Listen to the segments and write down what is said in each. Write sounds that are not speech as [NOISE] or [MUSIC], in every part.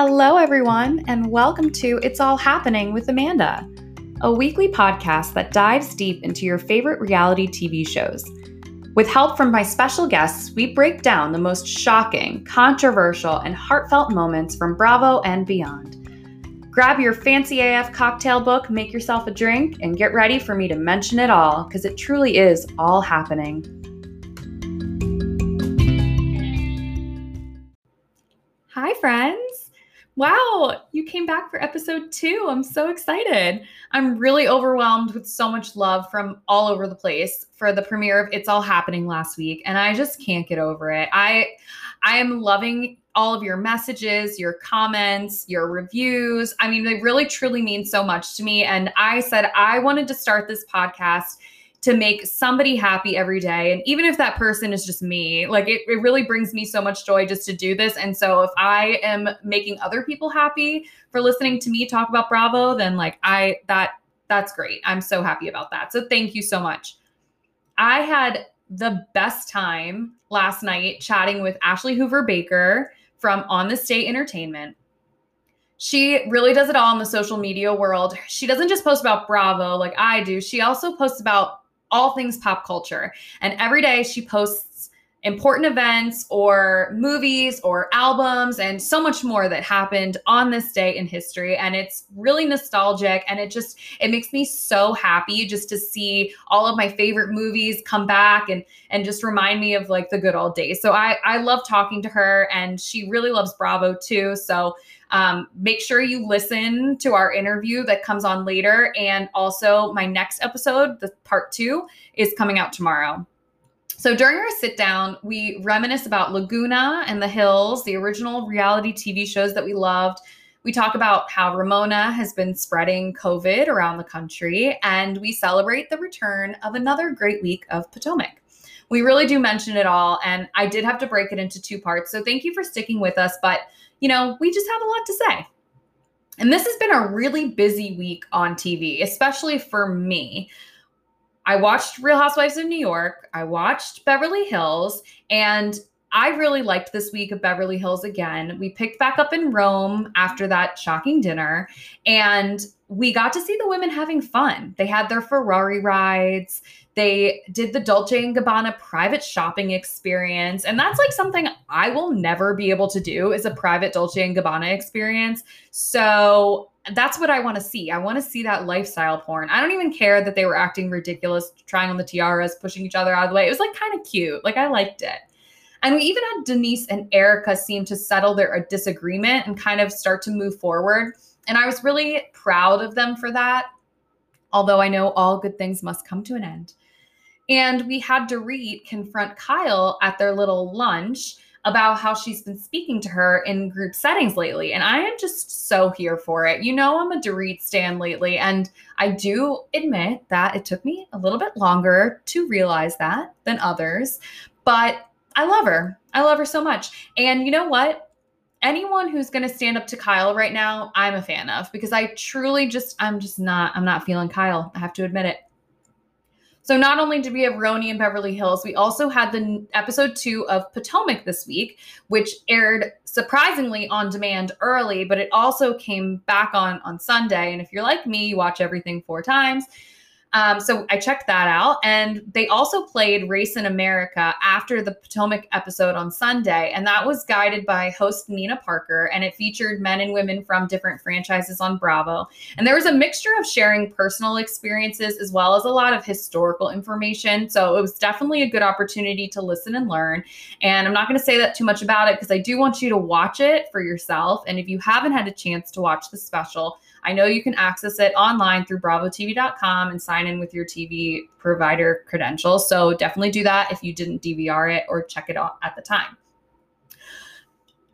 Hello, everyone, and welcome to It's All Happening with Amanda, a weekly podcast that dives deep into your favorite reality TV shows. With help from my special guests, we break down the most shocking, controversial, and heartfelt moments from Bravo and beyond. Grab your fancy AF cocktail book, make yourself a drink, and get ready for me to mention it all because it truly is all happening. Hi, friends. Wow, you came back for episode two. I'm so excited. I'm really overwhelmed with so much love from all over the place for the premiere of It's All Happening last week, and I just can't get over it. I I am loving all of your messages, your comments, your reviews. I mean, they really truly mean so much to me. And I said I wanted to start this podcast to make somebody happy every day. And even if that person is just me, like it, it really brings me so much joy just to do this. And so if I am making other people happy for listening to me talk about Bravo, then like I, that, that's great. I'm so happy about that. So thank you so much. I had the best time last night chatting with Ashley Hoover Baker from On This Day Entertainment. She really does it all in the social media world. She doesn't just post about Bravo like I do, she also posts about all things pop culture. And every day she posts important events or movies or albums and so much more that happened on this day in history. And it's really nostalgic and it just it makes me so happy just to see all of my favorite movies come back and and just remind me of like the good old days. So i i love talking to her and she really loves bravo too. So um, make sure you listen to our interview that comes on later. And also my next episode the part two is coming out tomorrow so during our sit down, we reminisce about Laguna and The Hills, the original reality TV shows that we loved. We talk about how Ramona has been spreading COVID around the country, and we celebrate the return of another great week of Potomac. We really do mention it all, and I did have to break it into two parts. So thank you for sticking with us, but you know, we just have a lot to say. And this has been a really busy week on TV, especially for me. I watched Real Housewives of New York. I watched Beverly Hills, and I really liked this week of Beverly Hills again. We picked back up in Rome after that shocking dinner, and we got to see the women having fun. They had their Ferrari rides. They did the Dolce and Gabbana private shopping experience, and that's like something I will never be able to do is a private Dolce and Gabbana experience. So that's what I want to see. I want to see that lifestyle porn. I don't even care that they were acting ridiculous, trying on the tiaras, pushing each other out of the way. It was like kind of cute. Like I liked it. And we even had Denise and Erika seem to settle their uh, disagreement and kind of start to move forward. And I was really proud of them for that. Although I know all good things must come to an end. And we had Dorit confront Kyle at their little lunch about how she's been speaking to her in group settings lately. And I am just so here for it. You know, I'm a Dorit stan lately. And I do admit that it took me a little bit longer to realize that than others. But I love her. I love her so much. And you know what? Anyone who's going to stand up to Kyle right now, I'm a fan of because I truly just, I'm just not, I'm not feeling Kyle. I have to admit it. So not only did we have RHONY and Beverly Hills, we also had the episode two of Potomac this week, which aired surprisingly on demand early, but it also came back on on Sunday. And if you're like me, you watch everything four times. Um, so I checked that out. And they also played Race in America after the Potomac episode on Sunday. And that was guided by host Nina Parker. And it featured men and women from different franchises on Bravo. And there was a mixture of sharing personal experiences as well as a lot of historical information. So it was definitely a good opportunity to listen and learn. And I'm not going to say that too much about it because I do want you to watch it for yourself. And if you haven't had a chance to watch the special, I know you can access it online through bravotv.com and sign in with your TV provider credentials. So definitely do that if you didn't DVR it or check it out at the time.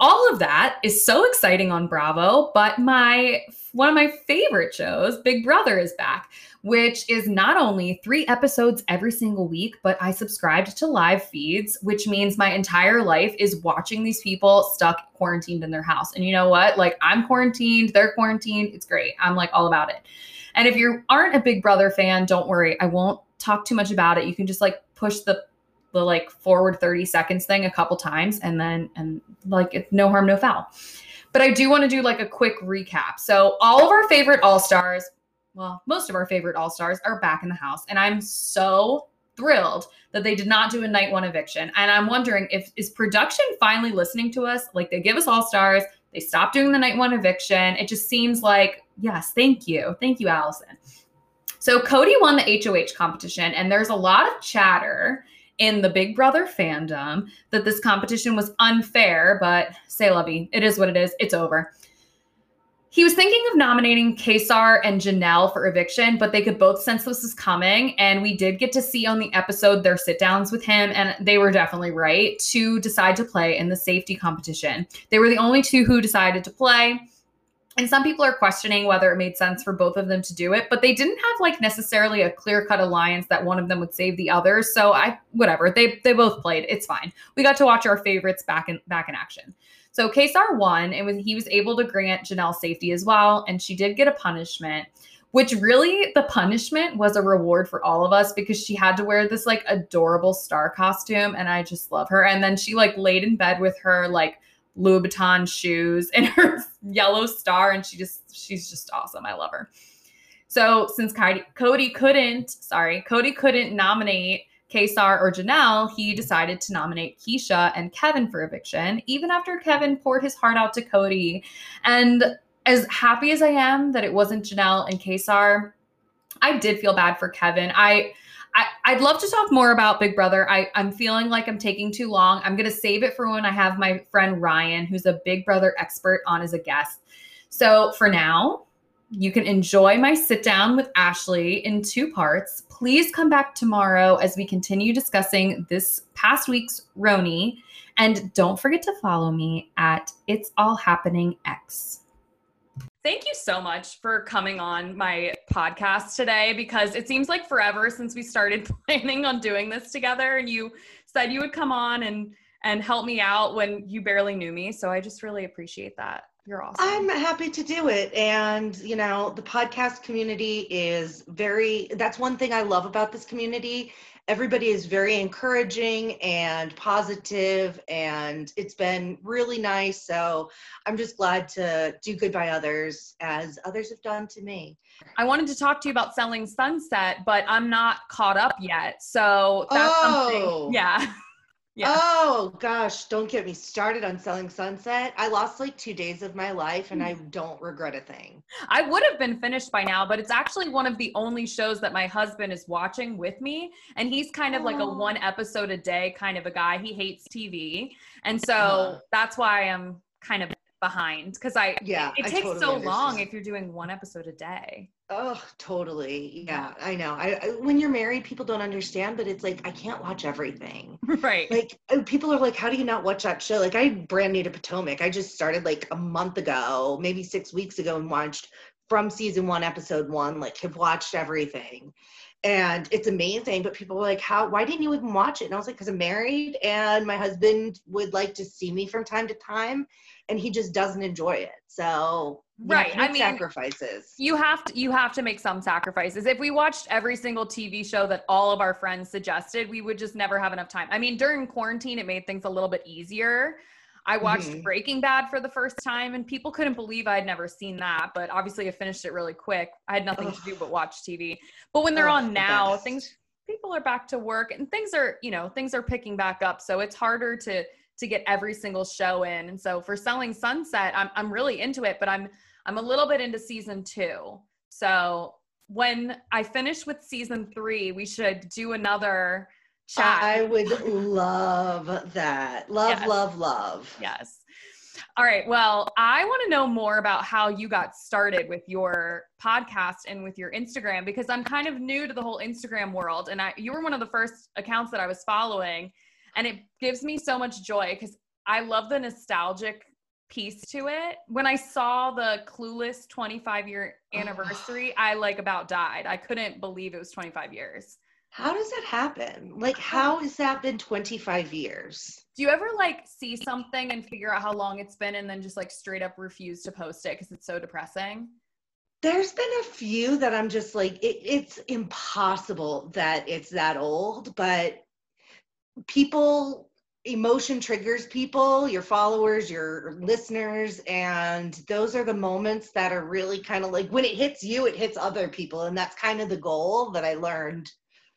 All of that is so exciting on Bravo, but my one of my favorite shows, Big Brother is back which is not only three episodes every single week, but I subscribed to live feeds, which means my entire life is watching these people stuck quarantined in their house. And you know what? Like I'm quarantined, they're quarantined. It's great. I'm like all about it. And if you aren't a Big Brother fan, don't worry. I won't talk too much about it. You can just like push the the like forward 30 seconds thing a couple times and then and like it's no harm no foul. But I do want to do like a quick recap. So, all of our favorite All Stars, well, most of our favorite All Stars are back in the house, and I'm so thrilled that they did not do a night one eviction. And I'm wondering if is production finally listening to us? Like they give us All Stars, they stopped doing the night one eviction. It just seems like, yes, thank you. Thank you, Allison. So Cody won the HOH competition, and there's a lot of chatter in the Big Brother fandom that this competition was unfair, but say lovey, it is what it is. It's over. He was thinking of nominating Kaysar and Janelle for eviction, but they could both sense this was coming. And we did get to see on the episode their sit downs with him, and they were definitely right to decide to play in the safety competition. They were the only two who decided to play. And some people are questioning whether it made sense for both of them to do it, but they didn't have like necessarily a clear-cut alliance that one of them would save the other. So I whatever. They they both played. It's fine. We got to watch our favorites back in back in action. So Kaysar won, and was, he was able to grant Janelle safety as well, and she did get a punishment which really the punishment was a reward for all of us because she had to wear this like adorable star costume and I just love her. And then she like laid in bed with her like Louboutin shoes and [LAUGHS] her yellow star, and she just she's just awesome. I love her. So since Cody couldn't, sorry, Cody couldn't nominate Kaysar or Janelle, he decided to nominate Keesha and Kevin for eviction, even after Kevin poured his heart out to Cody. And as happy as I am that it wasn't Janelle and Kaysar, I did feel bad for Kevin. I I, would love to talk more about Big Brother. I, I'm feeling like I'm taking too long. I'm going to save it for when I have my friend Ryan, who's a Big Brother expert, on as a guest. So for now, you can enjoy my sit down with Ashley in two parts. Please come back tomorrow as we continue discussing this past week's RHONY. And don't forget to follow me at It's All Happening X. Thank you so much for coming on my podcast today because it seems like forever since we started [LAUGHS] planning on doing this together and you said you would come on and and help me out when you barely knew me. So I just really appreciate that. You're awesome. I'm happy to do it. And, you know, the podcast community is very, that's one thing I love about this community everybody is very encouraging and positive and it's been really nice. So i'm just glad to do good by others as others have done to me. I wanted to talk to you about selling sunset but i'm not caught up yet. So that's oh. something yeah [LAUGHS] Yeah. Oh gosh, don't get me started on selling sunset. I lost like two days of my life and I don't regret a thing. I would have been finished by now, but it's actually one of the only shows that my husband is watching with me. And he's kind of oh. like a one episode a day kind of a guy. He hates TV. And so uh that's why I'm kind of behind because I yeah it, it takes totally so understand. long if you're doing one episode a day. Oh, totally. Yeah, I know. I, I, when you're married, people don't understand, but it's like I can't watch everything. [LAUGHS] Right. Like uh, people are like, "How do you not watch that show?" Like I brand new to Potomac. I just started like a month ago, maybe six weeks ago, and watched from season one, episode one. Like have watched everything, and it's amazing. But people were like, "How? Why didn't you even watch it?" And I was like, "Cause I'm married, and my husband would like to see me from time to time, and he just doesn't enjoy it. So right i mean sacrifices. you have to you have to make some sacrifices. If we watched every single tv show that all of our friends suggested we would just never have enough time. I mean during quarantine it made things a little bit easier. I watched mm-hmm. breaking bad for the first time and people couldn't believe i'd never seen that but obviously i finished it really quick. I had nothing Ugh. to do but watch tv but when they're Ugh, on now the things people are back to work and things are you know things are picking back up so it's harder to to get every single show in. And so for selling Sunset, I'm I'm really into it, but I'm I'm a little bit into season 2. So when I finish with season 3, we should do another chat. I would love that. Love, yes. love, love. Yes. All right. Well, I want to know more about how you got started with your podcast and with your Instagram because I'm kind of new to the whole Instagram world. And I, you were one of the first accounts that I was following. And it gives me so much joy because I love the nostalgic piece to it. When I saw the Clueless 25 year oh. anniversary, oh. I like about died. I couldn't believe it was 25 years. How does that happen? Like, how has that been 25 years? Do you ever like see something and figure out how long it's been and then just like straight up refuse to post it because it's so depressing? There's been a few that I'm just like, it, it's impossible that it's that old, but people emotion triggers people, your followers, your listeners, and those are the moments that are really kind of like when it hits you, it hits other people, and that's kind of the goal that I learned.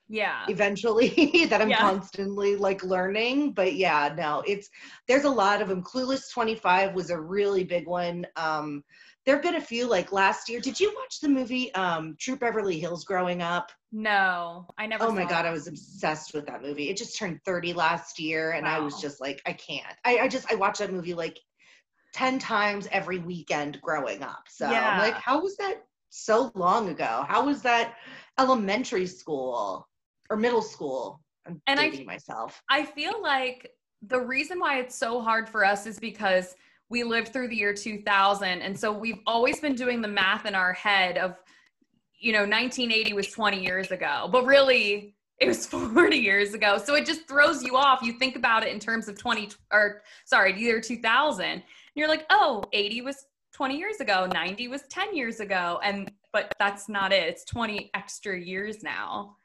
Yeah. Eventually, [LAUGHS] that I'm Yeah. constantly like learning, but yeah, no, it's there's a lot of them. Clueless 25 was a really big one. Um, there've been a few like last year. Did you watch the movie um, Troop Beverly Hills growing up? No, I never. Oh my god, it. I was obsessed with that movie. It just turned 30 last year and I was just like, I can't. I, I just I watched that movie like 10 times every weekend growing up. So I'm like, how was that so long ago? How was that elementary school or middle school? I'm And I- myself. I feel like the reason why it's so hard for us is because we lived through the year 2000 and so we've always been doing the math in our head of you know 1980 was 20 years ago but really it was [LAUGHS] 40 years ago so it just throws you off you think about it in terms of 20 or sorry year 2000 and you're like oh 80 was 20 years ago 90 was 10 years ago and but that's not it it's 20 extra years now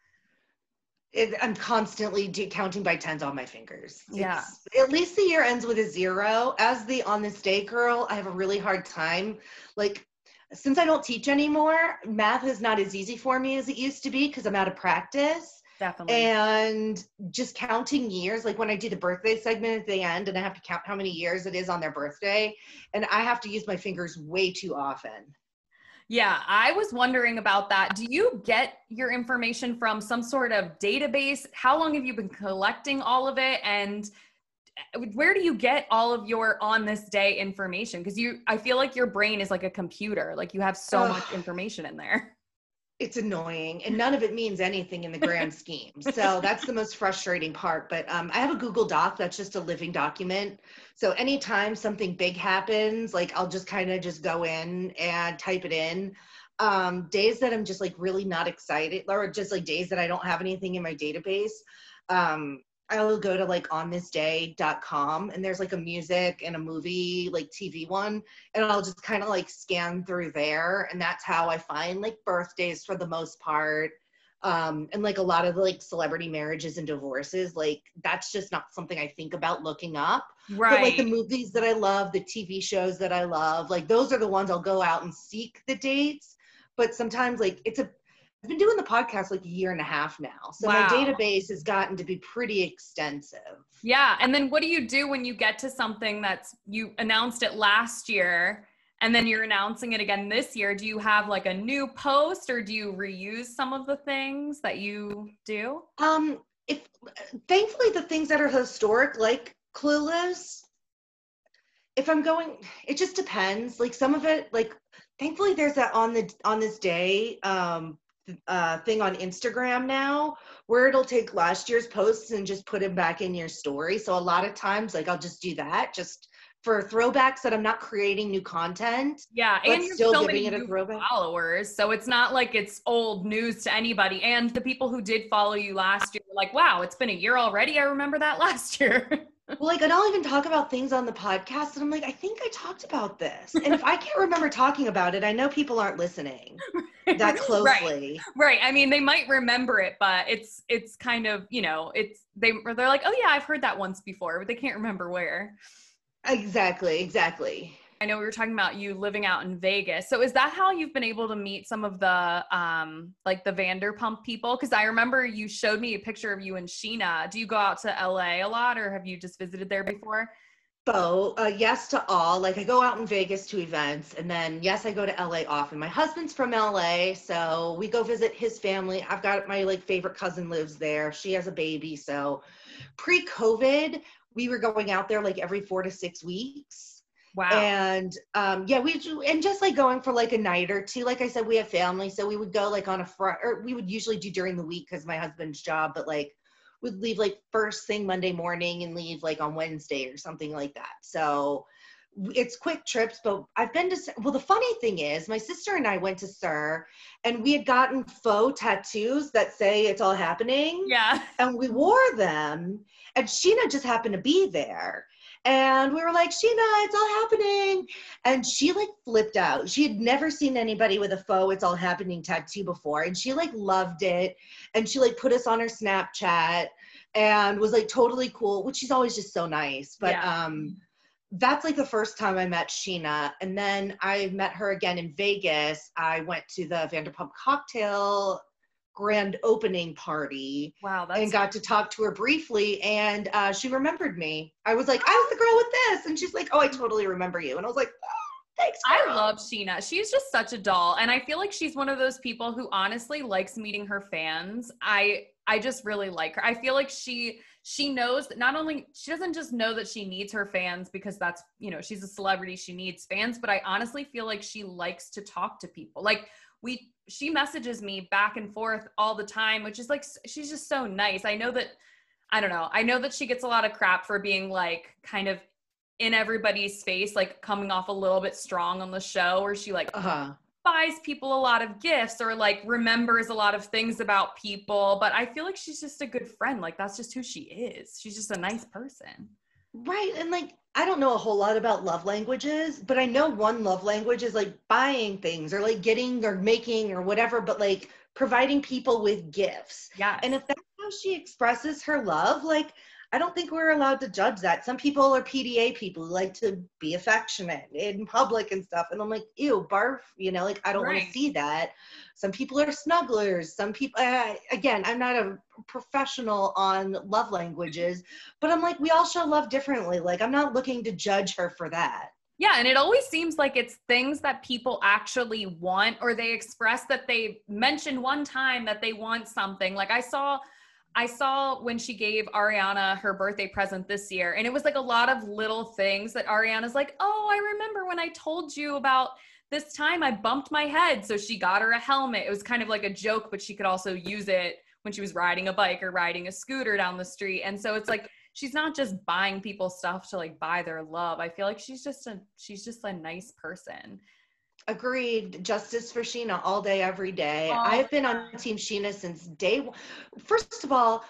It, I'm constantly counting by tens on my fingers. Yeah. It's- At least the year ends with a zero. As the on this day girl, I have a really hard time. Like, since I don't teach anymore, math is not as easy for me as it used to be because I'm out of practice. definitely And just counting years, like when I do the birthday segment at the end and I have to count how many years it is on their birthday, and I have to use my fingers way too often. Yeah, I was wondering about that. Do you get your information from some sort of database? How long have you been collecting all of it and where do you get all of your on this day information? Because you I feel like your brain is like a computer. Like you have so Ugh. much information in there. [LAUGHS] it's annoying and none of it means anything in the grand scheme so [LAUGHS] that's the most frustrating part but um, i have a google doc that's just a living document so anytime something big happens like i'll just kind of just go in and type it in um, days that i'm just like really not excited or just like days that i don't have anything in my database um, i'll go to like onthisday.com and there's like a music and a movie like tv one and I'll just kind of like scan through there, and that's how I find like birthdays for the most part. Um, and like a lot of like celebrity marriages and divorces, like that's just not something I think about looking up. But like the movies that I love, the TV shows that I love, like those are the ones I'll go out and seek the dates. But sometimes like it's a I've been doing the podcast like a year and a half now. So Wow. my database has gotten to be pretty extensive. yeah, and then what do you do when you get to something that's you announced it last year and then you're announcing it again this year? Do you have like a new post or do you reuse some of the things that you do? Um, if thankfully the things that are historic, like Clueless, if I'm going, it just depends. Like some of it, like thankfully there's that on the on this day um uh thing on Instagram now where it'll take last year's posts and just put them back in your story. So a lot of times, like I'll just do that just for throwbacks that I'm not creating new content. Yeah, and you're still so giving many it a throwback. followers, so it's not like it's old news to anybody. And the people who did follow you last year, were like, wow, it's been a year already. I remember that [LAUGHS] last year. Well, like, and I'll even talk about things on the podcast, and I'm like, I think I talked about this. And if I can't remember talking about it, I know people aren't listening [LAUGHS] that closely. Right, right. I mean, they might remember it, but it's it's kind of you know, it's they they're like, oh yeah, I've heard that once before, but they can't remember where. Exactly, exactly. I know we were talking about you living out in Vegas. So is that how you've been able to meet some of the um like the Vanderpump people? Because I remember you showed me a picture of you and Scheana. Do you go out to LA a lot or have you just visited there before? So, uh, yes to all. Like, I go out in Vegas to events, and then, yes, I go to LA often. My husband's from LA, so we go visit his family. I've got my like favorite cousin lives there. She has a baby, so pre-COVID, we were going out there like every four to six weeks. Wow. And um, yeah, we do, and just like going for like a night or two. Like I said, we have family, so we would go like on a front, or we would usually do during the week because my husband's job, but like would leave like first thing Monday morning and leave like on Wednesday or something like that. So it's quick trips, but I've been to, well, the funny thing is, my sister and I went to Sir and we had gotten faux tattoos that say it's all happening yeah. and we wore them and Scheana just happened to be there and we were like Scheana it's all happening and she like flipped out she had never seen anybody with a faux it's all happening tattoo before and she like loved it and she like put us on her snapchat and was like totally cool, which she's always just so nice. But Yeah. um that's like the first time I met Scheana. And then I met her again in Vegas. I went to the Vanderpump cocktail grand opening party Wow, that's and got to talk to her briefly and uh, she remembered me. I was like, I was the girl with this. And she's like, Oh, I totally remember you. And I was like, oh, thanks. I love Scheana. She's just such a doll. And I feel like she's one of those people who honestly likes meeting her fans. I I just really like her. I feel like she she knows that not only she doesn't just know that she needs her fans because that's, you know, she's a celebrity, she needs fans, but I honestly feel like she likes to talk to people. Like we she messages me back and forth all the time, which is like she's just so nice. I know that I don't know. I know that she gets a lot of crap for being like kind of in everybody's face, like coming off a little bit strong on the show, where she like Uh-huh. buys people a lot of gifts or like remembers a lot of things about people. But I feel like she's just a good friend. Like that's just who she is. She's just a nice person. Right. And like, I don't know a whole lot about love languages, but I know one love language is like buying things or like getting or making or whatever, but like providing people with gifts. Yeah. And if that's how she expresses her love, like, I don't think we're allowed to judge that. Some people are PDA people who like to be affectionate in public and stuff. And I'm like, ew, barf, you know, like, I don't want to see that. Some people are snugglers. Some people, uh, again, I'm not a professional on love languages, but I'm like, we all show love differently. Like, I'm not looking to judge her for that. Yeah, and it always seems like it's things that people actually want or they express that they mentioned one time that they want something. Like I saw I saw when she gave Ariana her birthday present this year and it was like a lot of little things that Ariana's like, "Oh, I remember when I told you about this time I bumped my head." So she got her a helmet. It was kind of like a joke, but she could also use it when she was riding a bike or riding a scooter down the street. And so it's like she's not just buying people stuff to like buy their love. I feel like she's just a she's just a nice person. Agreed. Justice for Scheana all day, every day. Oh. I've been on Team Scheana since day one. First of all,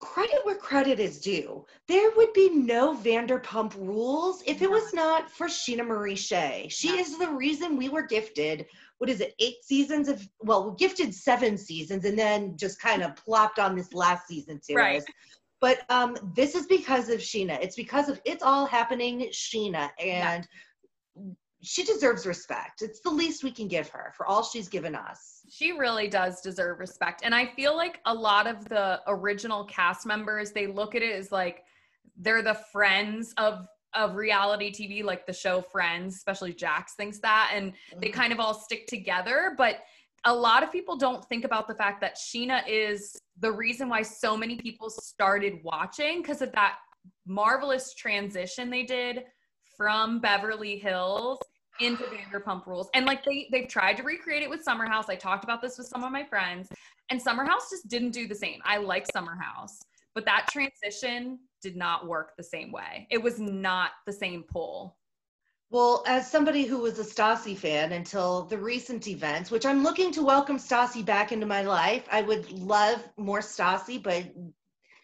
credit where credit is due. There would be no Vanderpump rules if it was not for Scheana Marie Shay. She Yeah. is the reason we were gifted. What is it? Eight seasons of well, gifted seven seasons, and then just kind of plopped on this last season to Right. us. But um, this is because of Scheana. It's because of it's all happening Scheana, and she deserves respect. It's the least we can give her for all she's given us. She really does deserve respect. And I feel like a lot of the original cast members, they look at it as like they're the friends of of reality TV, like the show Friends, especially Jax thinks that. And they mm-hmm. kind of all stick together. But a lot of people don't think about the fact that Scheana is the reason why so many people started watching because of that marvelous transition they did from Beverly Hills into Vanderpump Rules. And like they they've tried to recreate it with Summer House. I talked about this with some of my friends, and Summer House just didn't do the same. I like Summer House, but that transition did not work the same way. It was not the same pull. Well, as somebody who was a Stassi fan until the recent events, which I'm looking to welcome Stassi back into my life, I would love more Stassi, but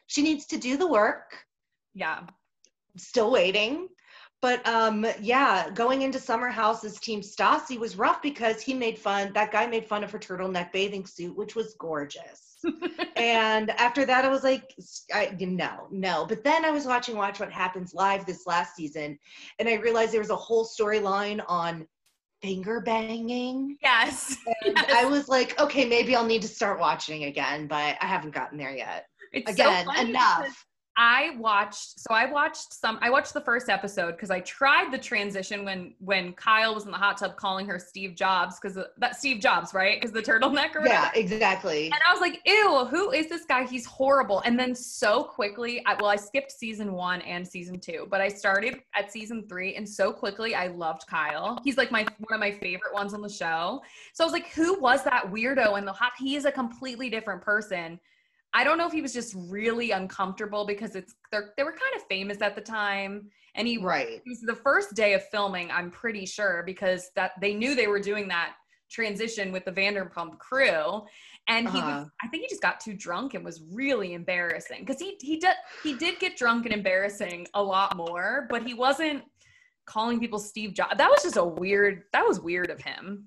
she needs to do the work. Yeah. Still waiting. But um, yeah, going into Summer House's team Stassi was rough because he made fun, that guy made fun of her turtleneck bathing suit, which was gorgeous. [LAUGHS] and after that, I was like, I, no, no. But then I was watching Watch What Happens live this last season, and I realized there was a whole storyline on finger banging. Yes. And [LAUGHS] Yes. I was like, okay, maybe I'll need to start watching again, but I haven't gotten there yet. It's so Again, because enough. I watched so I watched some I watched the first episode because I tried the transition when when Kyle was in the hot tub calling her Steve Jobs because uh, that Steve Jobs, right? Because the turtleneck or whatever. Yeah, exactly. And I was like, ew, who is this guy? He's horrible. And then so quickly, I, well, I skipped season one and season two, but I started at season three, and so quickly I loved Kyle. He's like my one of my favorite ones on the show. So I was like, who was that weirdo in the hot? He is a completely different person. I don't know if he was just really uncomfortable because it's they're, they were kind of famous at the time, and he Right. it was the first day of filming i'm pretty sure because that they knew they were doing that transition with the vanderpump crew and he Uh-huh. was i think he just got too drunk and was really embarrassing because he he did he did get drunk and embarrassing a lot more but he wasn't calling people steve jobs that was just a weird that was weird of him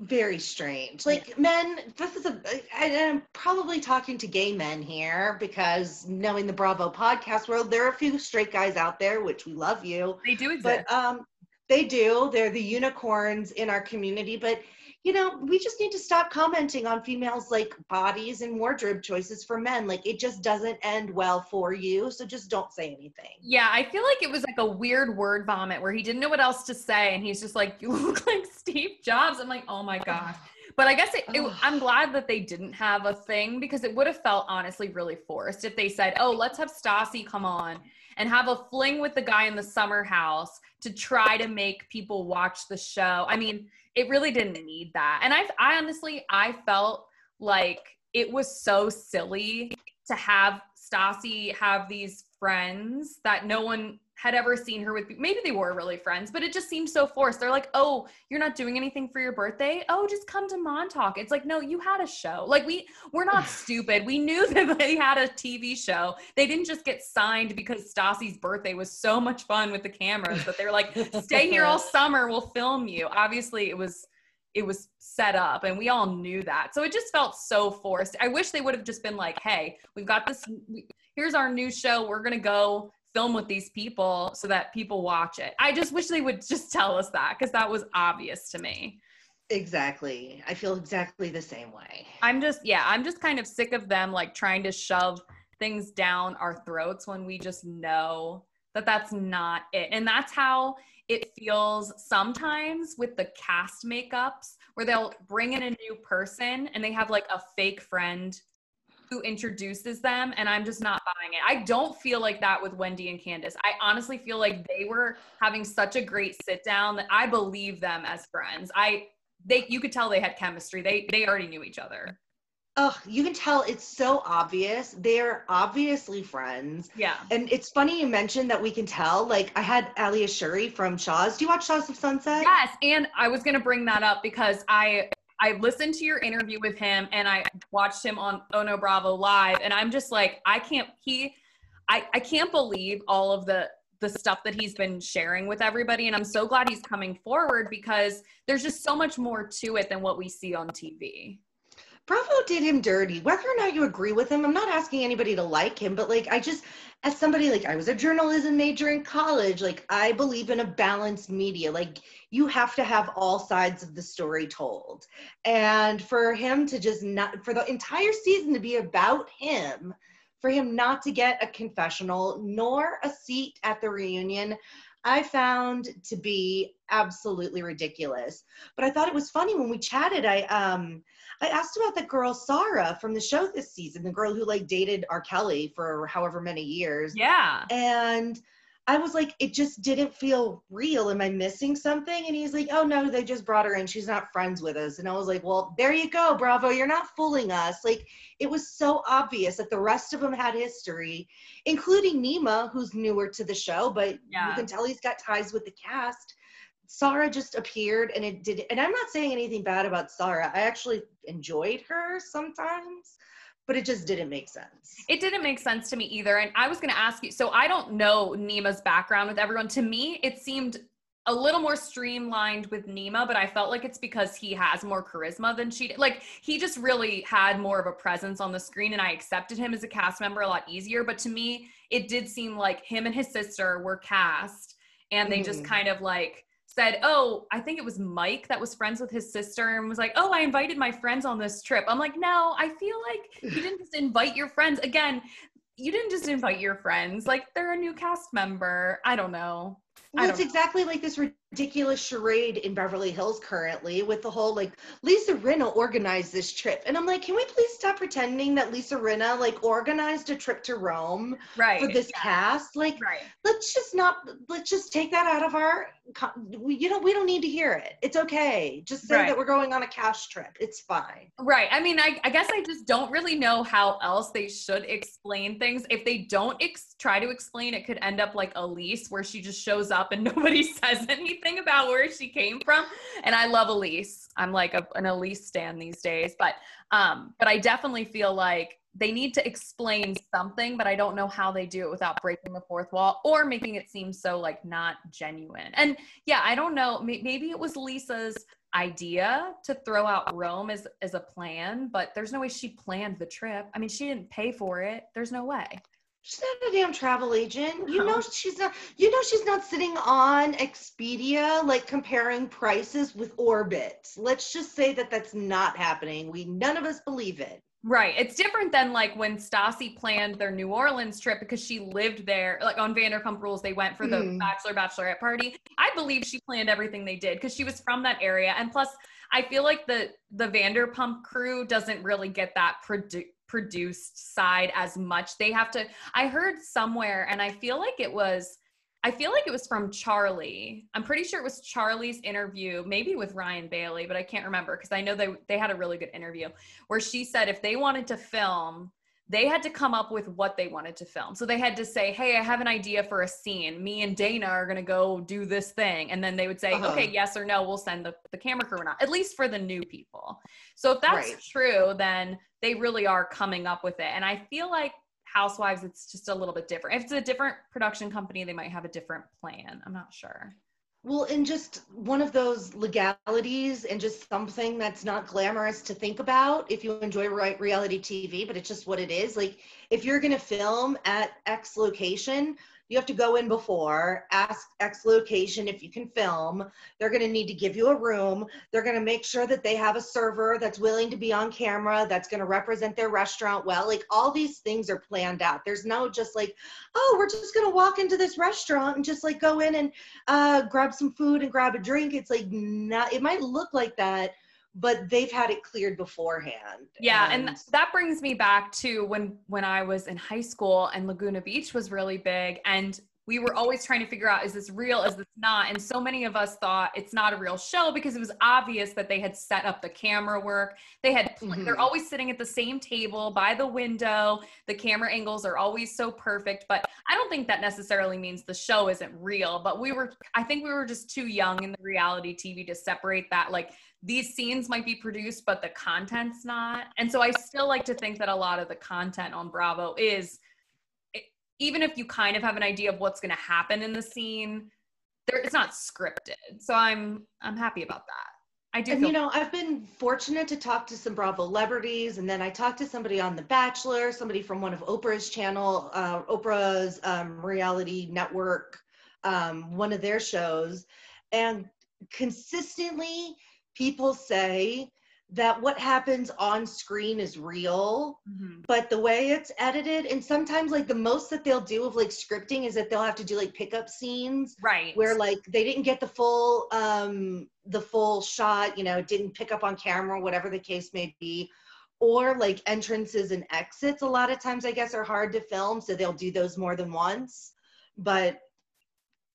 very strange. Like men, this is a. I'm probably talking to gay men here because knowing the Bravo podcast world, there are a few straight guys out there, which we love you. They do exist. But um, they do. They're the unicorns in our community. But you know, we just need to stop commenting on females like bodies and wardrobe choices for men. Like it just doesn't end well for you. So just don't say anything. Yeah, I feel like it was like a weird word vomit where he didn't know what else to say. And he's just like, You look like Steve Jobs. I'm like, Oh my gosh. But I guess it, it, I'm glad that they didn't have a thing because it would have felt honestly really forced if they said, "Oh, let's have Stassi come on and have a fling with the guy in the summer house to try to make people watch the show." I mean, it really didn't need that. And I I honestly I felt like it was so silly to have Stassi have these friends that no one had ever seen her with maybe they were really friends but it just seemed so forced. They're like oh you're not doing anything for your birthday? Oh just come to montauk. It's like no you had a show. Like we we're not [SIGHS] stupid. We knew [LAUGHS] that they had a tv show. They didn't just get signed because stassi's birthday was so much fun with the cameras but they were like stay here all [LAUGHS] summer we'll film you. Obviously it was it was set up and we all knew that. So it just felt so forced. I wish they would have just been like hey we've got this here's our new show. We're gonna go film with these people so that people watch it. I just wish they would [LAUGHS] just tell us that because that was obvious to me. Exactly. I feel exactly the same way. I'm just, yeah, I'm just kind of sick of them like trying to shove things down our throats when we just know that that's not it. And that's how it feels sometimes with the cast makeups where they'll bring in a new person and they have like a fake friend who introduces them and I'm just not buying it. I don't feel like that with Wendy and Candiace. I honestly feel like they were having such a great sit down that I believe them as friends. I they you could tell they had chemistry. They they already knew each other. Oh, you can tell it's so obvious. They're obviously friends. Yeah. And it's funny you mentioned that we can tell. Like I had Ali Ashuri from Shahs. Do you watch Shahs of Sunset? Yes. And I was gonna bring that up because I I listened to your interview with him and I watched him on Ono Bravo live and I'm just like I can't he I I can't believe all of the the stuff that he's been sharing with everybody and I'm so glad he's coming forward because there's just so much more to it than what we see on TV. Bravo did him dirty. Whether or not you agree with him, I'm not asking anybody to like him, but like I just as somebody like I was a journalism major in college, like I believe in a balanced media. Like you have to have all sides of the story told. And for him to just not for the entire season to be about him, for him not to get a confessional nor a seat at the reunion, I found to be absolutely ridiculous. But I thought it was funny when we chatted. I um I asked about the girl Sarah from the show this season, the girl who like dated R. Kelly for however many years. Yeah. And I was like, it just didn't feel real. Am I missing something? And he's like, oh no, they just brought her in. She's not friends with us. And I was like, well, there you go, Bravo. You're not fooling us. Like, it was so obvious that the rest of them had history, including Nema, who's newer to the show, but yeah. you can tell he's got ties with the cast. Sarah just appeared and it did and I'm not saying anything bad about Sarah. I actually enjoyed her sometimes, but it just didn't make sense. It didn't make sense to me either. And I was going to ask you so I don't know Nema's background with everyone. To me, it seemed a little more streamlined with Nema, but I felt like it's because he has more charisma than she did. Like he just really had more of a presence on the screen and I accepted him as a cast member a lot easier. But to me, it did seem like him and his sister were cast and they mm. just kind of like said, Oh, I think it was Mike that was friends with his sister and was like, Oh, I invited my friends on this trip. I'm like, No, I feel like you didn't just invite your friends. Again, you didn't just invite your friends. Like they're a new cast member. I don't know. Well, it's know. exactly like this ridiculous charade in Beverly Hills currently with the whole like Lisa Rinna organized this trip. And I'm like, can we please stop pretending that Lisa Rinna like organized a trip to Rome right. for this yeah. cast? Like, right. let's just not, let's just take that out of our, we, you know, we don't need to hear it. It's okay. Just say right. that we're going on a cash trip. It's fine. Right. I mean, I, I guess I just don't really know how else they should explain things. If they don't ex- try to explain, it could end up like Elise, where she just shows up and [LAUGHS] nobody says anything about where she came from. And I love Elise. I'm like a, an Elise stan these days, but um, but I definitely feel like they need to explain something, but I don't know how they do it without breaking the fourth wall or making it seem so like not genuine. And yeah, I don't know. Maybe it was Lisa's idea to throw out Rome as as a plan, but there's no way she planned the trip. I mean, she didn't pay for it. There's no way. She's not a damn travel agent. You know she's not you know she's not sitting on Expedia like comparing prices with Orbitz. Let's just say that that's not happening. We none of us believe it. Right. It's different than like when Stassi planned their New Orleans trip because she lived there. Like on Vanderpump Rules, they went for the mm. bachelor bachelorette party. I believe she planned everything they did because she was from that area. And plus, I feel like the the Vanderpump crew doesn't really get that produ- produced side as much. They have to. I heard somewhere, and I feel like it was I feel like it was from Charlie. I'm pretty sure it was Charlie's interview, maybe with Ryan Bailey, but I can't remember because I know they they had a really good interview where she said if they wanted to film, they had to come up with what they wanted to film. So they had to say, "Hey, I have an idea for a scene. Me and Dana are going to go do this thing." And then they would say, uh-huh. "Okay, yes or no, we'll send the, the camera crew or not." At least for the new people. So if that's right. true, then they really are coming up with it. And I feel like Housewives, it's just a little bit different. If it's a different production company, they might have a different plan. I'm not sure. Well, and just one of those legalities and just something that's not glamorous to think about if you enjoy reality TV, but it's just what it is. Like, if you're going to film at X location, you have to go in before, ask X location if you can film. They're going to need to give you a room. They're going to make sure that they have a server that's willing to be on camera, that's going to represent their restaurant well. Like all these things are planned out. There's no just like, oh, we're just going to walk into this restaurant and just like go in and uh, grab some food and grab a drink. It's like, not, it might look like that but they've had it cleared beforehand. Yeah, and, and that brings me back to when when I was in high school and Laguna Beach was really big and we were always trying to figure out is this real is this not? And so many of us thought it's not a real show because it was obvious that they had set up the camera work. They had mm-hmm. they're always sitting at the same table by the window. The camera angles are always so perfect but i don't think that necessarily means the show isn't real but we were i think we were just too young in the reality tv to separate that like these scenes might be produced but the content's not. And so i still like to think that a lot of the content on bravo is even if you kind of have an idea of what's going to happen in the scene, there it's not scripted. So I'm I'm happy about that. I do. And you know, I've been fortunate to talk to some Bravo celebrities, and then I talked to somebody on The Bachelor, somebody from one of Oprah's channel, uh, Oprah's um, reality network, um, one of their shows, and consistently people say that what happens on screen is real mm-hmm. but the way it's edited and sometimes like the most that they'll do of like scripting is that they'll have to do like pickup scenes right where like they didn't get the full um the full shot you know didn't pick up on camera whatever the case may be or like entrances and exits a lot of times i guess are hard to film so they'll do those more than once but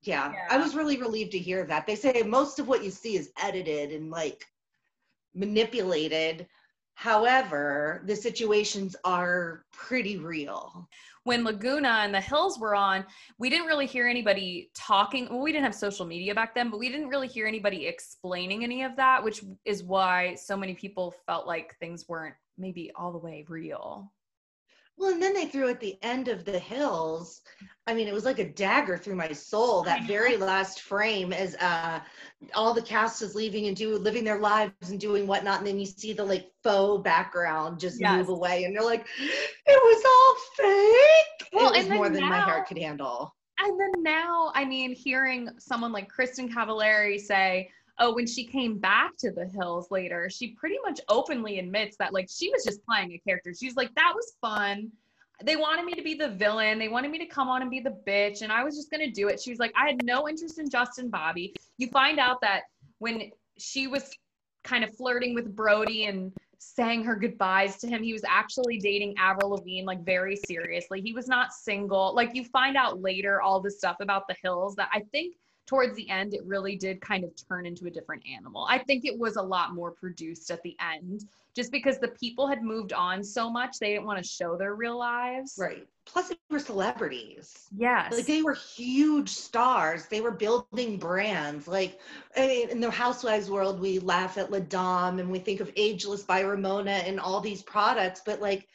yeah, yeah. i was really relieved to hear that they say most of what you see is edited and like manipulated. However, the situations are pretty real. When Laguna and the Hills were on, we didn't really hear anybody talking. Well, we didn't have social media back then, but we didn't really hear anybody explaining any of that, which is why so many people felt like things weren't maybe all the way real. Well, and then they threw at the end of the hills. I mean, it was like a dagger through my soul. That very last frame as uh, all the cast is leaving and do living their lives and doing whatnot, and then you see the like faux background just yes. move away, and you're like, it was all fake. Well, it was more than now, my heart could handle. And then now, I mean, hearing someone like Kristin Cavallari say, oh, when she came back to the hills later, she pretty much openly admits that like she was just playing a character. She's like, that was fun. They wanted me to be the villain. They wanted me to come on and be the bitch. And I was just going to do it. She was like, I had no interest in Justin Bobby. You find out that when she was kind of flirting with Brody and saying her goodbyes to him, he was actually dating Avril Lavigne, like very seriously. He was not single. Like you find out later all this stuff about the hills that I think – towards the end, it really did kind of turn into a different animal. I think it was a lot more produced at the end just because the people had moved on so much, they didn't want to show their real lives. Right. Plus, they were celebrities. Yes. Like they were huge stars. They were building brands. Like I mean, in the housewives world, we laugh at Ladom and we think of Ageless by Ramona and all these products, but like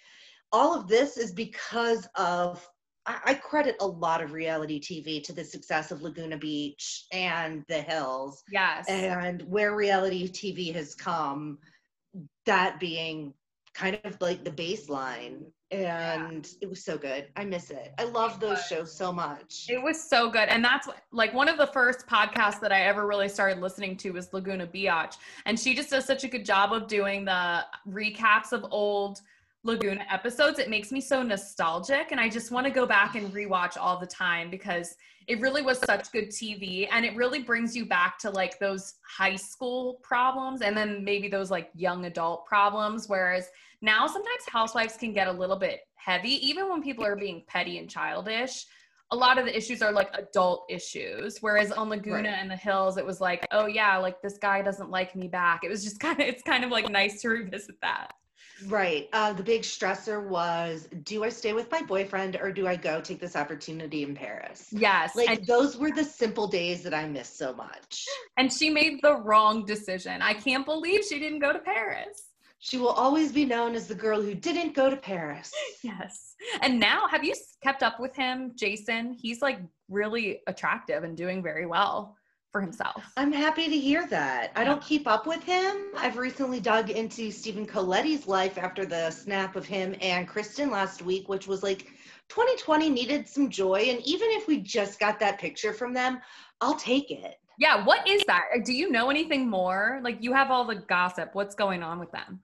all of this is because of I, I credit a lot of reality TV to the success of Laguna Beach and The Hills. Yes. And where reality TV has come, that being kind of like the baseline and yeah. it was so good i miss it i love those shows so much it was so good and that's like one of the first podcasts that i ever really started listening to was laguna biatch and she just does such a good job of doing the recaps of old laguna episodes it makes me so nostalgic and i just want to go back and rewatch all the time because it really was such good tv and it really brings you back to like those high school problems and then maybe those like young adult problems whereas now, sometimes housewives can get a little bit heavy, even when people are being petty and childish. A lot of the issues are like adult issues, whereas on Laguna right. and the Hills, it was like, oh yeah, like this guy doesn't like me back. It was just [LAUGHS] kind of, it's kind of like nice to revisit that. Right. Uh, the big stressor was do I stay with my boyfriend or do I go take this opportunity in Paris? Yes. Like and those were the simple days that I missed so much. And she made the wrong decision. I can't believe she didn't go to Paris. She will always be known as the girl who didn't go to Paris. Yes. And now, have you kept up with him, Jason? He's like really attractive and doing very well for himself. I'm happy to hear that. I don't keep up with him. I've recently dug into Stephen Colletti's life after the snap of him and Kristin last week, which was like 2020 needed some joy. And even if we just got that picture from them, I'll take it. Yeah, what is that? Do you know anything more? Like you have all the gossip. What's going on with them?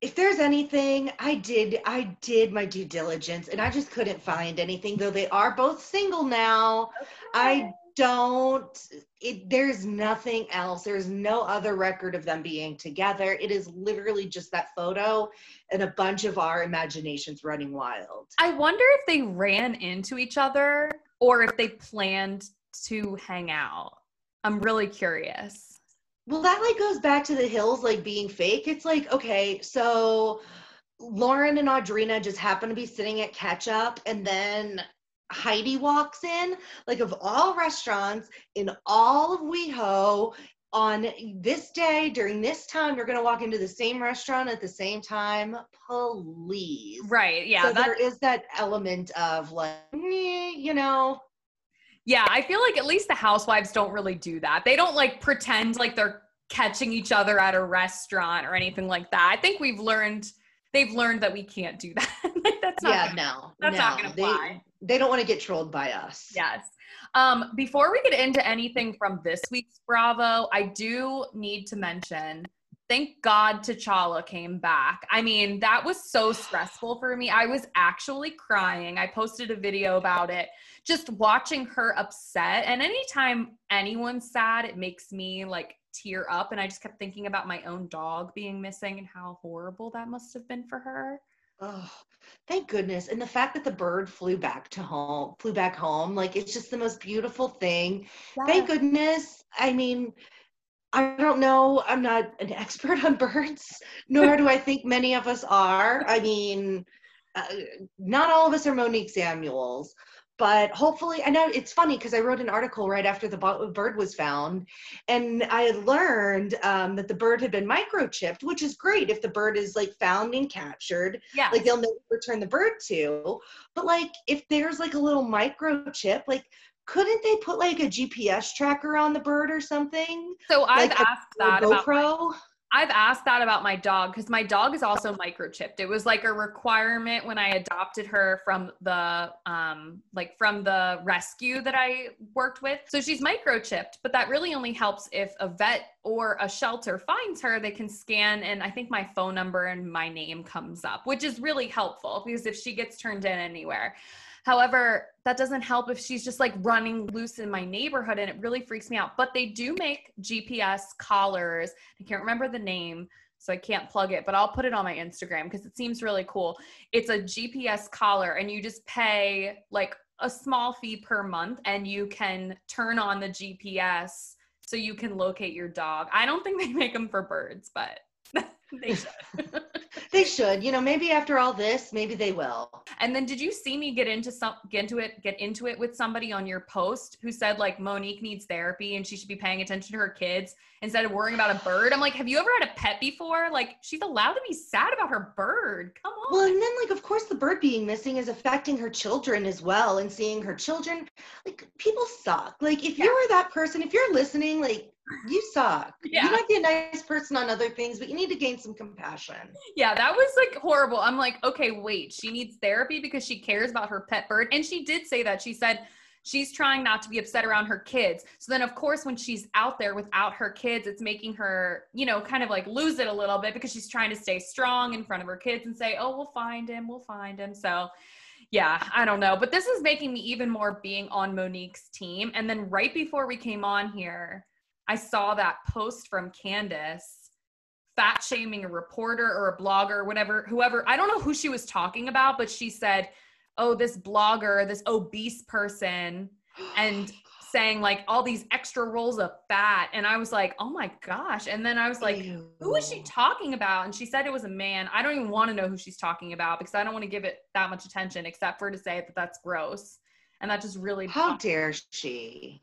if there's anything i did i did my due diligence and i just couldn't find anything though they are both single now okay. i don't it, there's nothing else. There's no other record of them being together. It is literally just that photo and a bunch of our imaginations running wild. I wonder if they ran into each other or if they planned to hang out. I'm really curious. Well, that like goes back to the hills like being fake. It's like, okay, so Lauren and Audrina just happen to be sitting at Ketchup and then Heidi walks in, like of all restaurants in all of WeHo on this day during this time, you're going to walk into the same restaurant at the same time. Please. Right. Yeah. So there is that element of like, you know, yeah, I feel like at least the housewives don't really do that. They don't like pretend like they're catching each other at a restaurant or anything like that. I think we've learned they've learned that we can't do that. [LAUGHS] that's not yeah, gonna, no, that's no. not gonna fly. They, they don't want to get trolled by us. Yes. Um, before we get into anything from this week's Bravo, I do need to mention thank God T'Challa came back. I mean, that was so [SIGHS] stressful for me. I was actually crying. I posted a video about it just watching her upset. And anytime anyone's sad, it makes me like tear up. And I just kept thinking about my own dog being missing and how horrible that must have been for her. Oh, thank goodness. And the fact that the bird flew back to home, flew back home, like it's just the most beautiful thing. Yes. Thank goodness. I mean, I don't know. I'm not an [LAUGHS] expert on birds, nor do I think many of us are. I mean, uh, not all of us are Monique Samuels, but hopefully i know it's funny because i wrote an article right after the bird was found and i had learned um, that the bird had been microchipped which is great if the bird is like found and captured. Yeah like they'll know return the bird to but like if there's like a little microchip like couldn't they put like a gps tracker on the bird or something? So i've like asked a, that GoPro? about I've asked that about my dog because my dog is also microchipped. It was like a requirement when I adopted her from the um like from the rescue that I worked with. So she's microchipped, but that really only helps if a vet or a shelter finds her, they can scan and I think my phone number and my name comes up, which is really helpful because if she gets turned in anywhere. However, that doesn't help if she's just like running loose in my neighborhood and it really freaks me out. But they do make GPS collars. I can't remember the name, so I can't plug it, but I'll put it on my Instagram because it seems really cool. It's a GPS collar and you just pay like a small fee per month and you can turn on the GPS so you can locate your dog. I don't think they [LAUGHS] make them for birds, but [LAUGHS] they should. [LAUGHS] they should. You know, maybe after all this, maybe they will. And then did you see me get into some get into it get into it with somebody on your post who said like Monique needs therapy and she should be paying attention to her kids instead of worrying about a bird? I'm like, have you ever had a pet before? Like she's allowed to be sad about her bird. Come on. Well, and then like of course the bird being missing is affecting her children as well and seeing her children like people suck. Like if yeah. you're that person, if you're listening, like you suck. Yeah. You might be a nice person on other things, but you need to gain some compassion. Yeah, that was like horrible. I'm like, okay, wait, she needs therapy because she cares about her pet bird. And she did say that. She said she's trying not to be upset around her kids. So then, of course, when she's out there without her kids, it's making her, you know, kind of like lose it a little bit because she's trying to stay strong in front of her kids and say, oh, we'll find him, we'll find him. So, yeah, I don't know. But this is making me even more being on Monique's team. And then right before we came on here, I saw that post from Candace fat shaming a reporter or a blogger or whatever, whoever. I don't know who she was talking about, but she said, Oh, this blogger, this obese person, and [GASPS] saying like all these extra rolls of fat. And I was like, Oh my gosh. And then I was like, Ew. Who is she talking about? And she said it was a man. I don't even want to know who she's talking about because I don't want to give it that much attention except for to say that that's gross. And that just really. How dare she?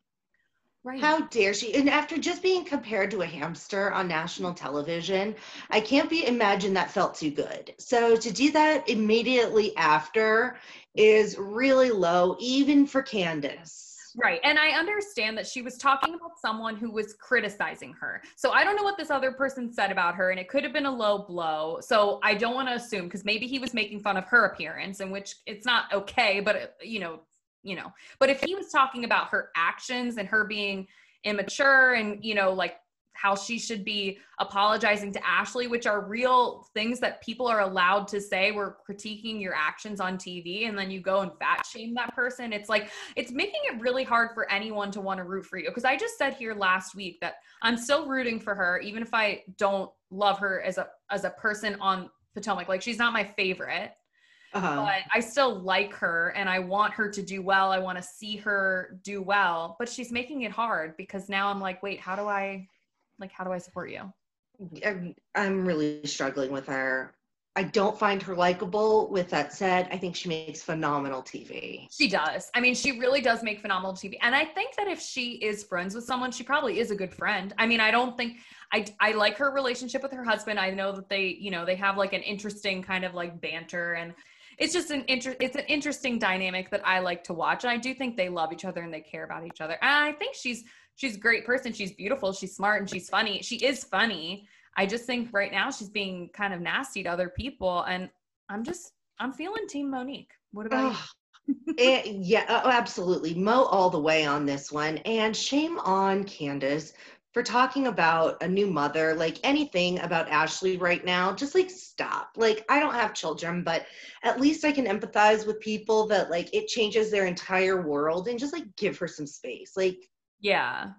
Right. How dare she? And after just being compared to a hamster on national television, I can't be imagine that felt too good. So to do that immediately after is really low, even for Candace. Right. And I understand that she was talking about someone who was criticizing her. So I don't know what this other person said about her, and it could have been a low blow. So I don't want to assume because maybe he was making fun of her appearance, in which it's not okay, but you know, you know but if he was talking about her actions and her being immature and you know like how she should be apologizing to Ashley, which are real things that people are allowed to say. We're critiquing your actions on TV, and then you go and fat shame that person. It's like, it's making it really hard for anyone to want to root for you. Because I just said here last week that I'm still rooting for her, even if I don't love her as a as a person on Potomac. Like she's not my favorite uh-huh. but I still like her and I want her to do well. I want to see her do well, but she's making it hard because now I'm like, wait, how do I, like, how do I support you? I'm really struggling with her. I don't find her likable. With that said, I think she makes phenomenal TV. She does. I mean, she really does make phenomenal TV. And I think that if she is friends with someone, she probably is a good friend. I mean, I don't think I I like her relationship with her husband. I know that they, you know, they have like an interesting kind of like banter and it's just an inter- it's an interesting dynamic that I like to watch. And I do think they love each other and they care about each other. And I think she's she's a great person. She's beautiful, she's smart, and she's funny. She is funny. I just think right now she's being kind of nasty to other people. And I'm just I'm feeling team Monique. What about you? and, eh, yeah, oh, absolutely. Mo all the way on this one. And shame on Candace for talking about a new mother, like anything about Ashley right now, just like stop. Like, I don't have children, but at least I can empathize with people that like it changes their entire world and just like give her some space. Like, yeah.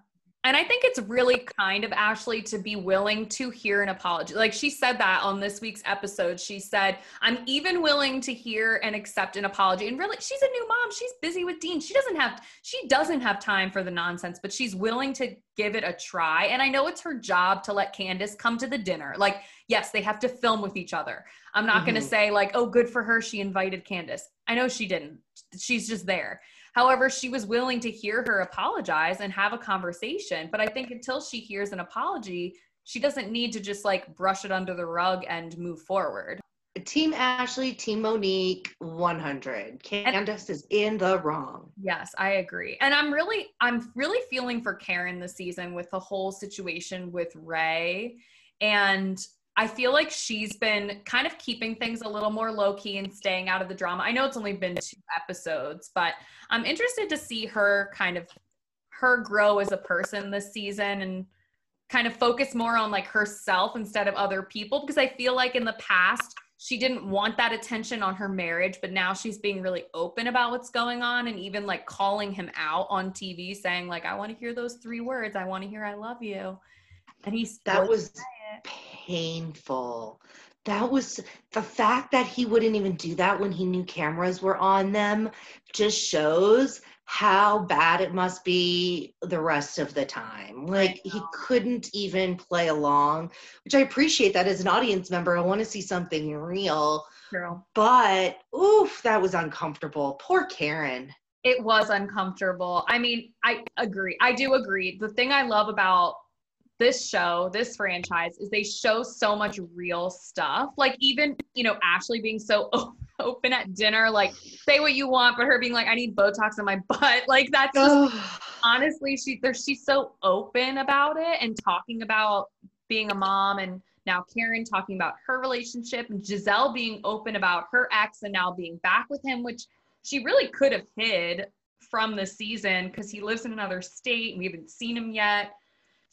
And I think it's really kind of Ashley to be willing to hear an apology. Like she said that on this week's episode. She said, I'm even willing to hear and accept an apology. And really, she's a new mom. She's busy with Dean. She doesn't have she doesn't have time for the nonsense, but she's willing to give it a try. And I know it's her job to let Candace come to the dinner. Like, yes, they have to film with each other. I'm not mm-hmm. gonna say, like, oh, good for her. She invited Candace. I know she didn't. She's just there. However, she was willing to hear her apologize and have a conversation. But I think until she hears an apology, she doesn't need to just like brush it under the rug and move forward. Team Ashley, Team Monique, 100. Candace and, is in the wrong. Yes, I agree. And I'm really, I'm really feeling for Karen this season with the whole situation with Ray. And I feel like she's been kind of keeping things a little more low key and staying out of the drama. I know it's only been two episodes, but I'm interested to see her kind of her grow as a person this season and kind of focus more on like herself instead of other people because I feel like in the past she didn't want that attention on her marriage, but now she's being really open about what's going on and even like calling him out on TV saying like I want to hear those three words. I want to hear I love you. And he's that was painful. That was the fact that he wouldn't even do that when he knew cameras were on them just shows how bad it must be the rest of the time. Like he couldn't even play along, which I appreciate that as an audience member. I want to see something real. True. But oof, that was uncomfortable. Poor Karen. It was uncomfortable. I mean, I agree. I do agree. The thing I love about this show, this franchise, is they show so much real stuff. Like even, you know, Ashley being so [LAUGHS] open at dinner, like say what you want, but her being like, I need Botox in my [LAUGHS] butt. Like that's just honestly, she there she's so open about it and talking about being a mom and now Karen talking about her relationship and Giselle being open about her ex and now being back with him, which she really could have hid from the season because he lives in another state and we haven't seen him yet.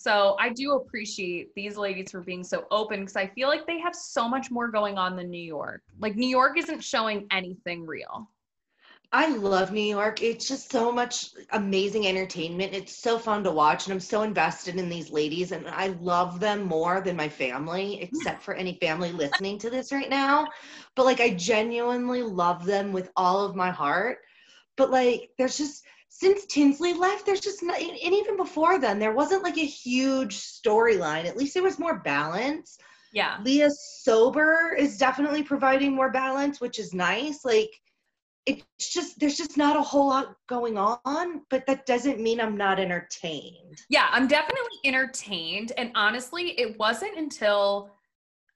So I do appreciate these ladies for being so open because I feel like they have so much more going on than New York. Like New York isn't showing anything real. I love New York. It's just so much amazing entertainment. It's so fun to watch, and I'm so invested in these ladies, and I love them more than my family, except for any family listening to this right now. But like, I genuinely love them with all of my heart. But like, there's just since Tinsley left, there's just not, and even before then, there wasn't like a huge storyline. At least there was more balance. Yeah. Leah Sober is definitely providing more balance, which is nice. Like, it's just there's just not a whole lot going on, but that doesn't mean I'm not entertained. Yeah, I'm definitely entertained. And honestly, it wasn't until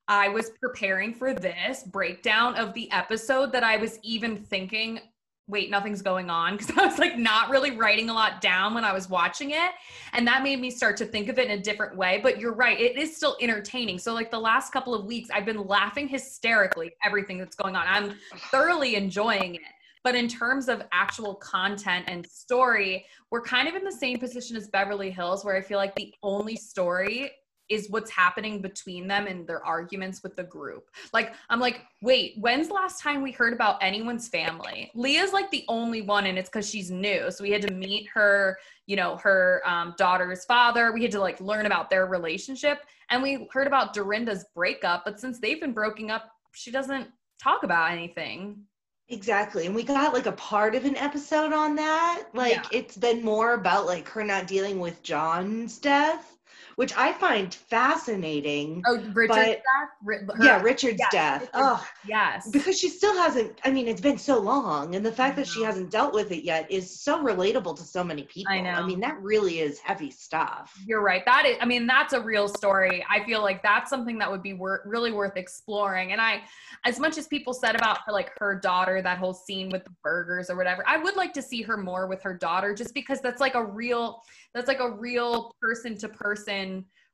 I was preparing for this breakdown of the episode that I was even thinking wait, nothing's going on because [LAUGHS] I was like not really writing a lot down when I was watching it. And that made me start to think of it in a different way. But you're right, it is still entertaining. So, like the last couple of weeks, I've been laughing hysterically everything that's going on. I'm thoroughly enjoying it. But in terms of actual content and story, we're kind of in the same position as Beverly Hills, where I feel like the only story is what's happening between them and their arguments with the group. Like, I'm like, wait, when's the last time we heard about anyone's family? Leah's like the only one, and it's because she's new. So we had to meet her, you know, her um, daughter's father. We had to like learn about their relationship. And we heard about Dorinda's breakup. But since they've been broken up, she doesn't talk about anything. Exactly. And we got like a part of an episode on that. Like yeah. it's been more about like her not dealing with John's death which I find fascinating. Oh, Richard's death? Her, yeah, Richard's yes, death. oh, yes. Because she still hasn't, I mean, it's been so long. And the fact that she mm-hmm. hasn't dealt with it yet is so relatable to so many people. I know. I mean, that really is heavy stuff. You're right. That is, I mean, that's a real story. I feel like that's something that would be wor- really worth exploring. And I, as much as people said about her, like her daughter, that whole scene with the burgers or whatever, I would like to see her more with her daughter just because that's like a real, that's like a real person to person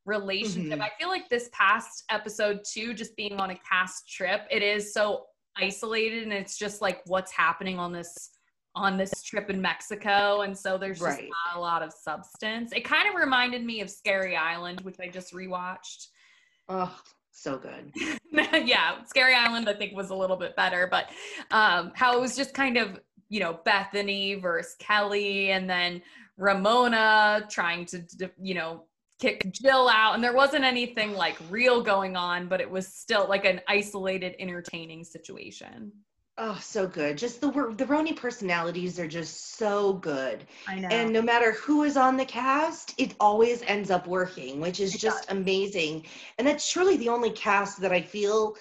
relationship. Mm-hmm. I feel like this past episode too, just being on a cast trip, it is so isolated and it's just like what's happening on this on this trip in Mexico. And so there's just not a lot of substance. It kind of reminded me of Scary Island, which I just rewatched. Oh, so good. [LAUGHS] yeah, Scary Island I think was a little bit better, but um how it was just kind of, you know, Bethany versus Kelly and then Ramona trying to, you know, kick Jill out. And there wasn't anything like real going on, but it was still like an isolated, entertaining situation. Oh, so good. Just the the RHONY personalities are just so good. I know. And no matter who is on the cast, it always ends up working, which is it just does. amazing. And that's truly the only cast that I feel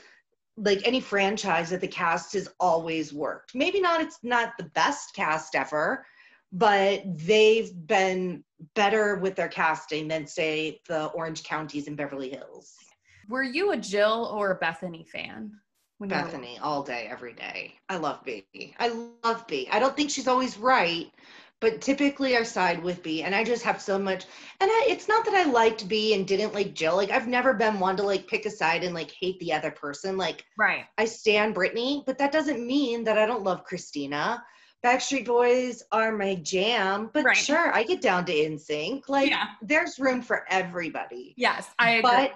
like any franchise that the cast has always worked. Maybe not it's not the best cast ever, but they've been better with their casting than say the Orange Counties and Beverly Hills. Were you a Jill or a Bethany fan? Bethany all day, every day. I love B. I love B. I don't think she's always right, but typically I side with B. And I just have so much. And I, it's not that I liked B and didn't like Jill. Like I've never been one to like pick a side and like hate the other person. Like right. I stand Britney, but that doesn't mean that I don't love Christina. Backstreet Boys are my jam, but right. sure, I get down to NSYNC. Like, yeah. there's room for everybody. Yes, I agree. But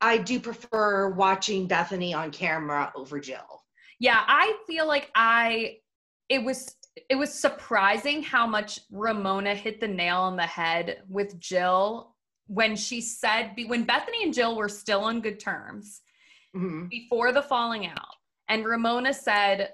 I do prefer watching Bethany on camera over Jill. Yeah, I feel like I it was it was surprising how much Ramona hit the nail on the head with Jill when she said when Bethany and Jill were still on good terms mm-hmm. before the falling out. And Ramona said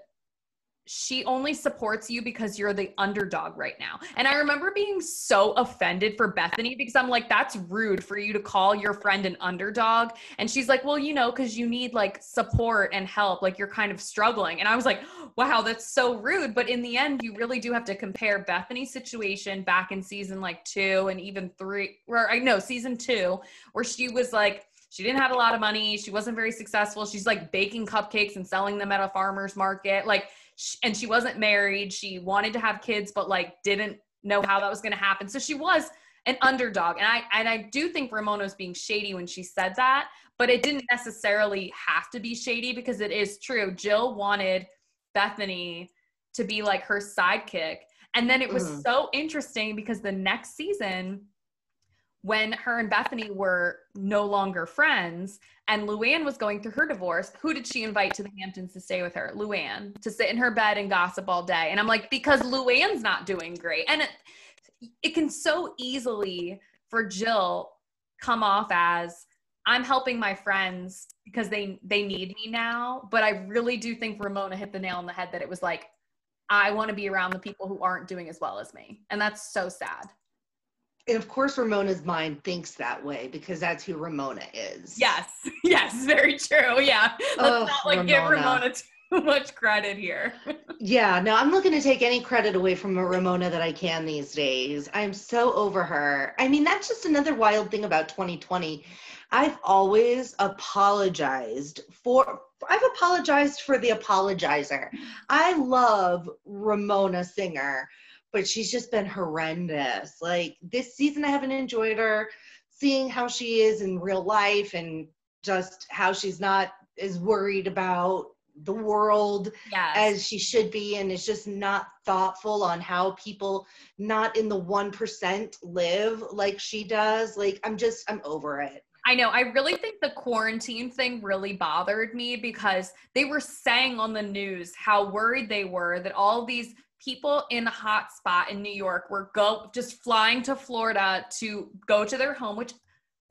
she only supports you because you're the underdog right now. And I remember being so offended for Bethany because I'm like, that's rude for you to call your friend an underdog. And she's like, well, you know, because you need like support and help, like you're kind of struggling. And I was like, wow, that's so rude. But in the end, you really do have to compare Bethany's situation back in season like two and even three, or I know season two, where she was like, she didn't have a lot of money. She wasn't very successful. She's like baking cupcakes and selling them at a farmer's market. Like, and she wasn't married. She wanted to have kids, but like didn't know how that was going to happen. So she was an underdog. And I, and I do think Ramona was being shady when she said that, but it didn't necessarily have to be shady because it is true. Jill wanted Bethany to be like her sidekick. And then it was mm. so interesting because the next season, when her and Bethany were no longer friends and Luann was going through her divorce, who did she invite to the Hamptons to stay with her? Luann, to sit in her bed and gossip all day. And I'm like, because Luann's not doing great. And it, it can so easily for Jill come off as I'm helping my friends because they they need me now. But I really do think Ramona hit the nail on the head that it was like, I want to be around the people who aren't doing as well as me. And that's so sad of course ramona's mind thinks that way because that's who ramona is. Yes. [LAUGHS] Yes very true. Yeah. Let's oh, not like ramona. give ramona. Too [LAUGHS] much credit here. [LAUGHS] Yeah no i'm looking to take any credit away from a ramona that i can these days. I'm so over her. I mean that's just another wild thing about 2020 i've always apologized for I've apologized for the apologizer. I love Ramona Singer but she's just been horrendous. Like this season, I haven't enjoyed her. Seeing how she is in real life and just how she's not as worried about the world yes. as she should be and is just not thoughtful on how people not in the 1% live like she does like i'm just i'm over it I know. I really think the quarantine thing really bothered me because they were saying on the news how worried they were that all these people in a hot spot in New York were go just flying to Florida to go to their home, which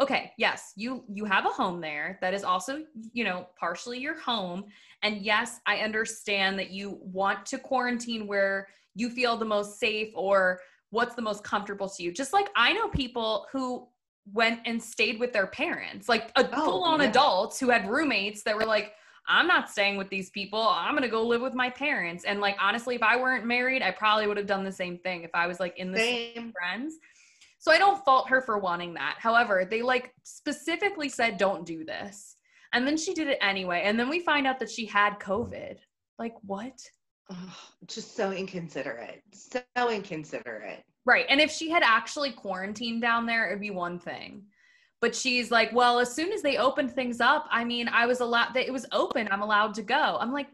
okay, yes, you you have a home there that is also, you know, partially your home. And yes, I understand that you want to quarantine where you feel the most safe or what's the most comfortable to you. Just like I know people who went and stayed with their parents, like a oh, full on yeah. adults who had roommates that were like, I'm not staying with these people. I'm going to go live with my parents. And like, honestly, if I weren't married, I probably would have done the same thing if I was like in the same, same friends. So I don't fault her for wanting that. However, they like specifically said, don't do this. And then she did it anyway. And then we find out that she had COVID. Like, what? Oh, just so inconsiderate. So inconsiderate. Right. And if she had actually quarantined down there, it'd be one thing but she's like well as soon as they opened things up i mean i was allowed that it was open i'm allowed to go. I'm like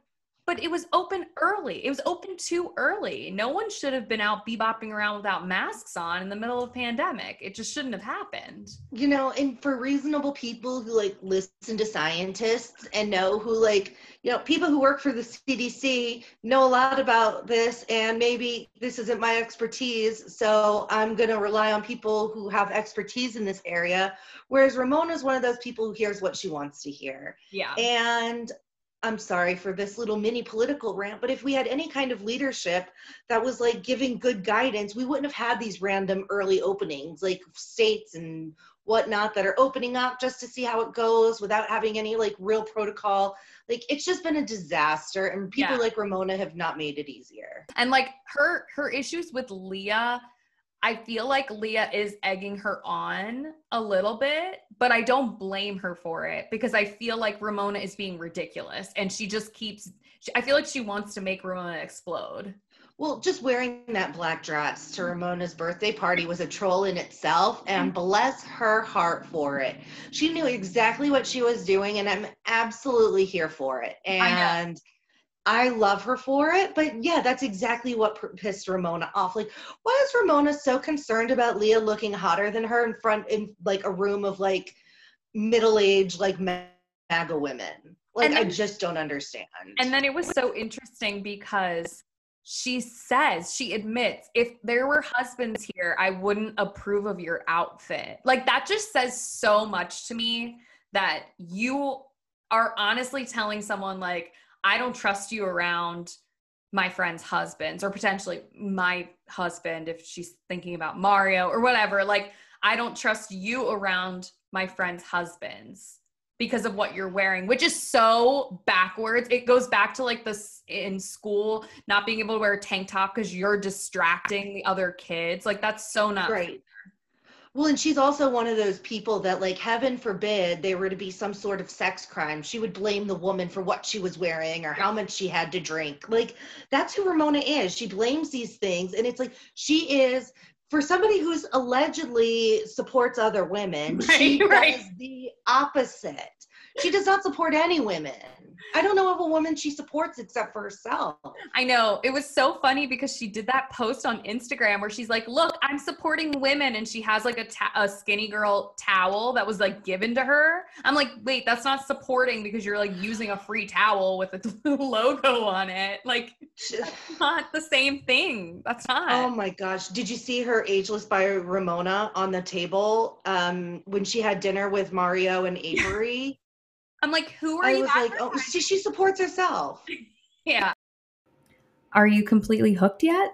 but it was open early. It was open too early. No one should have been out bebopping around without masks on in the middle of pandemic. It just shouldn't have happened. You know, and for reasonable people who like listen to scientists and know who like, you know, people who work for the CDC know a lot about this and maybe this isn't my expertise, so I'm going to rely on people who have expertise in this area. Whereas Ramona's one of those people who hears what she wants to hear. Yeah. And I'm sorry for this little mini political rant, but if we had any kind of leadership that was like giving good guidance, we wouldn't have had these random early openings, like states and whatnot that are opening up just to see how it goes without having any like real protocol. Like it's just been a disaster, and people yeah. like Ramona have not made it easier. And like her her issues with Leah I feel like Leah is egging her on a little bit, but I don't blame her for it because I feel like Ramona is being ridiculous and she just keeps, I feel like she wants to make Ramona explode. Well, just wearing that black dress to Ramona's birthday party was a troll in itself, and bless her heart for it. She knew exactly what she was doing, and I'm absolutely here for it. And I love her for it, but yeah, that's exactly what pissed Ramona off. Like, why is Ramona so concerned about Leah looking hotter than her in front in like a room of like middle-aged like MAGA women? Like, then, I just don't understand. And then it was so interesting because she says she admits if there were husbands here, I wouldn't approve of your outfit. Like that just says so much to me that you are honestly telling someone like I don't trust you around my friends' husbands or potentially my husband if she's thinking about Mario or whatever. Like, I don't trust you around my friends' husbands because of what you're wearing, which is so backwards. It goes back to like this in school, not being able to wear a tank top because you're distracting the other kids. Like, that's so not right. Well, and she's also one of those people that, like, heaven forbid there were to be some sort of sex crime. She would blame the woman for what she was wearing or how much she had to drink. Like, that's who Ramona is. She blames these things. And it's like, she is, for somebody who's allegedly supports other women, [LAUGHS] right, she right. does the opposite. She does not support any women. I don't know of a woman she supports except for herself. I know. It was so funny because she did that post on Instagram where she's like, "Look, I'm supporting women," and she has like a, ta- a skinny girl towel that was like given to her. I'm like, "Wait, that's not supporting because you're like using a free towel with a [LAUGHS] logo on it. Like, that's not the same thing. That's not." Oh my gosh! Did you see her ageless by Ramona on the table um, when she had dinner with Mario and Avery? I'm like, who are I you? I was like, oh, she, she supports herself. [LAUGHS] yeah. Are you completely hooked yet?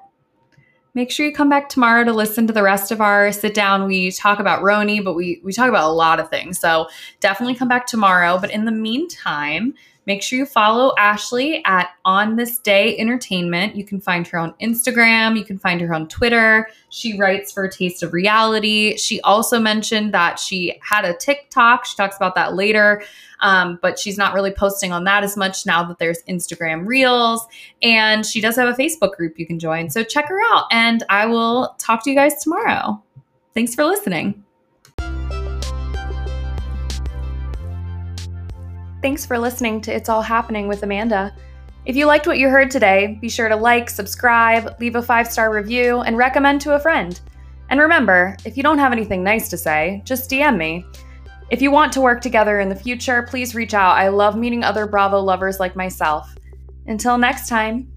Make sure you come back tomorrow to listen to the rest of our sit down. We talk about RHONY, but we we talk about a lot of things. So definitely come back tomorrow. But in the meantime, Make sure you follow Ashley at On This Day Entertainment. You can find her on Instagram. You can find her on Twitter. She writes for Taste of Reality. She also mentioned that she had a TikTok. She talks about that later, um, but she's not really posting on that as much now that there's Instagram Reels. And she does have a Facebook group you can join. So check her out. And I will talk to you guys tomorrow. Thanks for listening. Thanks for listening to It's All Happening with Amanda. If you liked what you heard today, be sure to like, subscribe, leave a five star review, and recommend to a friend. And remember, if you don't have anything nice to say, just DM me. If you want to work together in the future, please reach out. I love meeting other Bravo lovers like myself. Until next time,